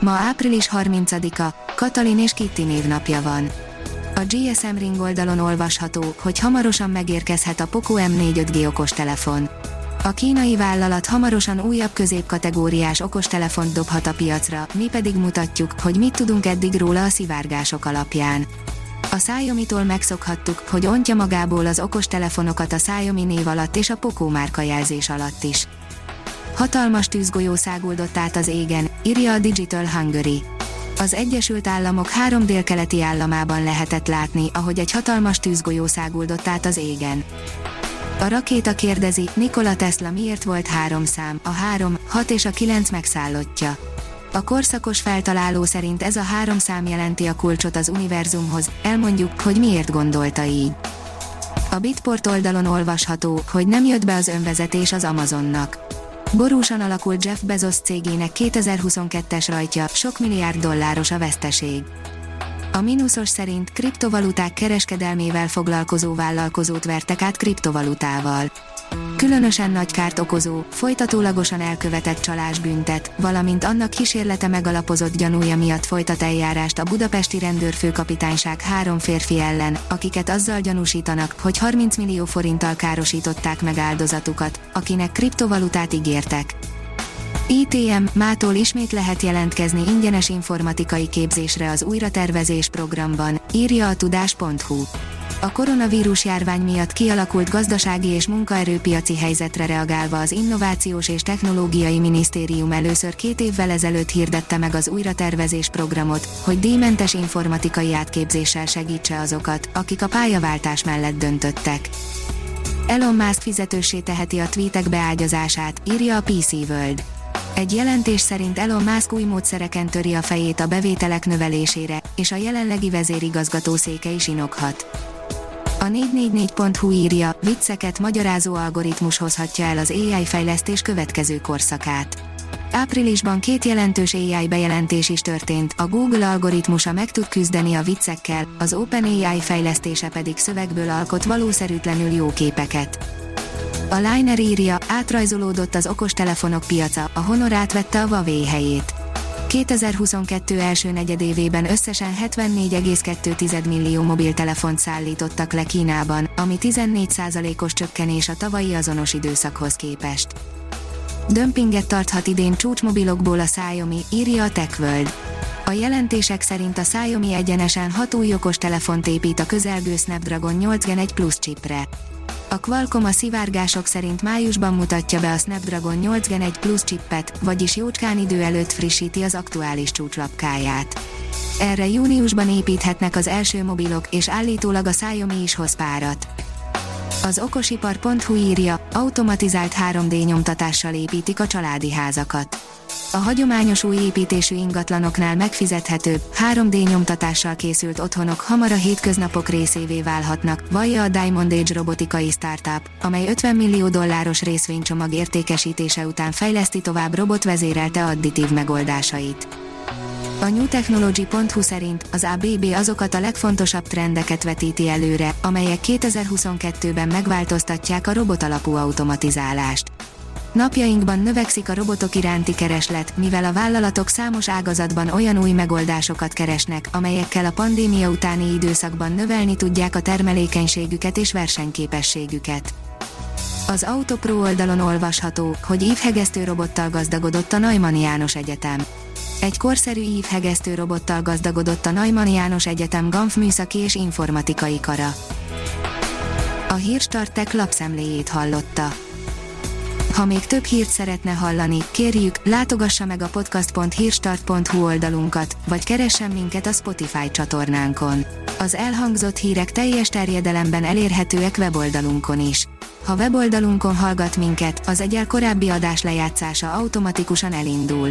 Ma április 30-a, Katalin és Kitti névnapja van. A GSM Ring oldalon olvasható, hogy hamarosan megérkezhet a Poco M4 5G okostelefon. A kínai vállalat hamarosan újabb középkategóriás okostelefont dobhat a piacra, mi pedig mutatjuk, hogy mit tudunk eddig róla a szivárgások alapján. A Xiaomi-tól megszokhattuk, hogy ontja magából az okostelefonokat a Xiaomi név alatt és a Poco márka jelzés alatt is. Hatalmas tűzgolyó száguldott át az égen, írja a Digital Hungary. Az Egyesült Államok három délkeleti államában lehetett látni, ahogy egy hatalmas tűzgolyó száguldott át az égen. A rakéta kérdezi, Nikola Tesla miért volt három szám, a három, hat és a kilenc megszállottja. A korszakos feltaláló szerint ez a három szám jelenti a kulcsot az univerzumhoz, elmondjuk, hogy miért gondolta így. A Bitport oldalon olvasható, hogy nem jött be az önvezetés az Amazonnak. Borúsan alakult Jeff Bezos cégének 2022-es rajtja, sok milliárd dolláros a veszteség. A mínuszos szerint kriptovaluták kereskedelmével foglalkozó vállalkozót vertek át kriptovalutával. Különösen nagy kárt okozó, folytatólagosan elkövetett csalás büntet, valamint annak kísérlete megalapozott gyanúja miatt folytat eljárást a budapesti rendőrfőkapitányság három férfi ellen, akiket azzal gyanúsítanak, hogy 30 millió forinttal károsították meg áldozatukat, akinek kriptovalutát ígértek. ITM, mától ismét lehet jelentkezni ingyenes informatikai képzésre az újratervezés programban, írja a tudás.hu. A koronavírus járvány miatt kialakult gazdasági és munkaerőpiaci helyzetre reagálva az Innovációs és Technológiai Minisztérium először két évvel ezelőtt hirdette meg az újratervezés programot, hogy díjmentes informatikai átképzéssel segítse azokat, akik a pályaváltás mellett döntöttek. Elon Musk fizetősé teheti a tweetek beágyazását, írja a PC World. Egy jelentés szerint Elon Musk új módszereken töri a fejét a bevételek növelésére, és a jelenlegi vezérigazgató széke is inokhat. A 444.hu írja, vicceket magyarázó algoritmus hozhatja el az AI fejlesztés következő korszakát. Áprilisban két jelentős AI bejelentés is történt, a Google algoritmusa meg tud küzdeni a viccekkel, az OpenAI fejlesztése pedig szövegből alkot valószerűtlenül jó képeket. A Liner írja, átrajzolódott az okostelefonok piaca, a Honor átvette a Huawei helyét. 2022 első negyedévében összesen 74,2 millió mobiltelefont szállítottak le Kínában, ami 14%-os csökkenés a tavalyi azonos időszakhoz képest. Dömpinget tarthat idén csúcsmobilokból a Xiaomi, írja a TechWorld. A jelentések szerint a Xiaomi egyenesen hat új okos telefont épít a közelgő Snapdragon 8 Gen 1 Plus chipre. A Qualcomm a szivárgások szerint májusban mutatja be a Snapdragon 8 Gen 1 Plus chippet, vagyis jócskán idő előtt frissíti az aktuális csúcslapkáját. Erre júniusban építhetnek az első mobilok, és állítólag a Xiaomi is hoz párat. Az okosipar.hu írja, automatizált 3D nyomtatással építik a családi házakat. A hagyományos új építésű ingatlanoknál megfizethetőbb, 3D nyomtatással készült otthonok hamar a hétköznapok részévé válhatnak, vallja a Diamond Age robotikai startup, amely 50 millió dolláros részvénycsomag értékesítése után fejleszti tovább robotvezérelte additív megoldásait. A newtechnology.hu szerint az ABB azokat a legfontosabb trendeket vetíti előre, amelyek 2022-ben megváltoztatják a robotalapú automatizálást. Napjainkban növekszik a robotok iránti kereslet, mivel a vállalatok számos ágazatban olyan új megoldásokat keresnek, amelyekkel a pandémia utáni időszakban növelni tudják a termelékenységüket és versenyképességüket. Az Autopro oldalon olvasható, hogy ívhegesztő robottal gazdagodott a Neumann János Egyetem. Egy korszerű ívhegesztő robottal gazdagodott a Neumann János Egyetem Ganf műszaki és informatikai kara. A Hírstartek lapszemléjét hallotta. Ha még több hírt szeretne hallani, kérjük, látogassa meg a podcast.hírstart.hu oldalunkat, vagy keressen minket a Spotify csatornánkon. Az elhangzott hírek teljes terjedelemben elérhetőek weboldalunkon is. Ha weboldalunkon hallgat minket, az egyel korábbi adás lejátszása automatikusan elindul.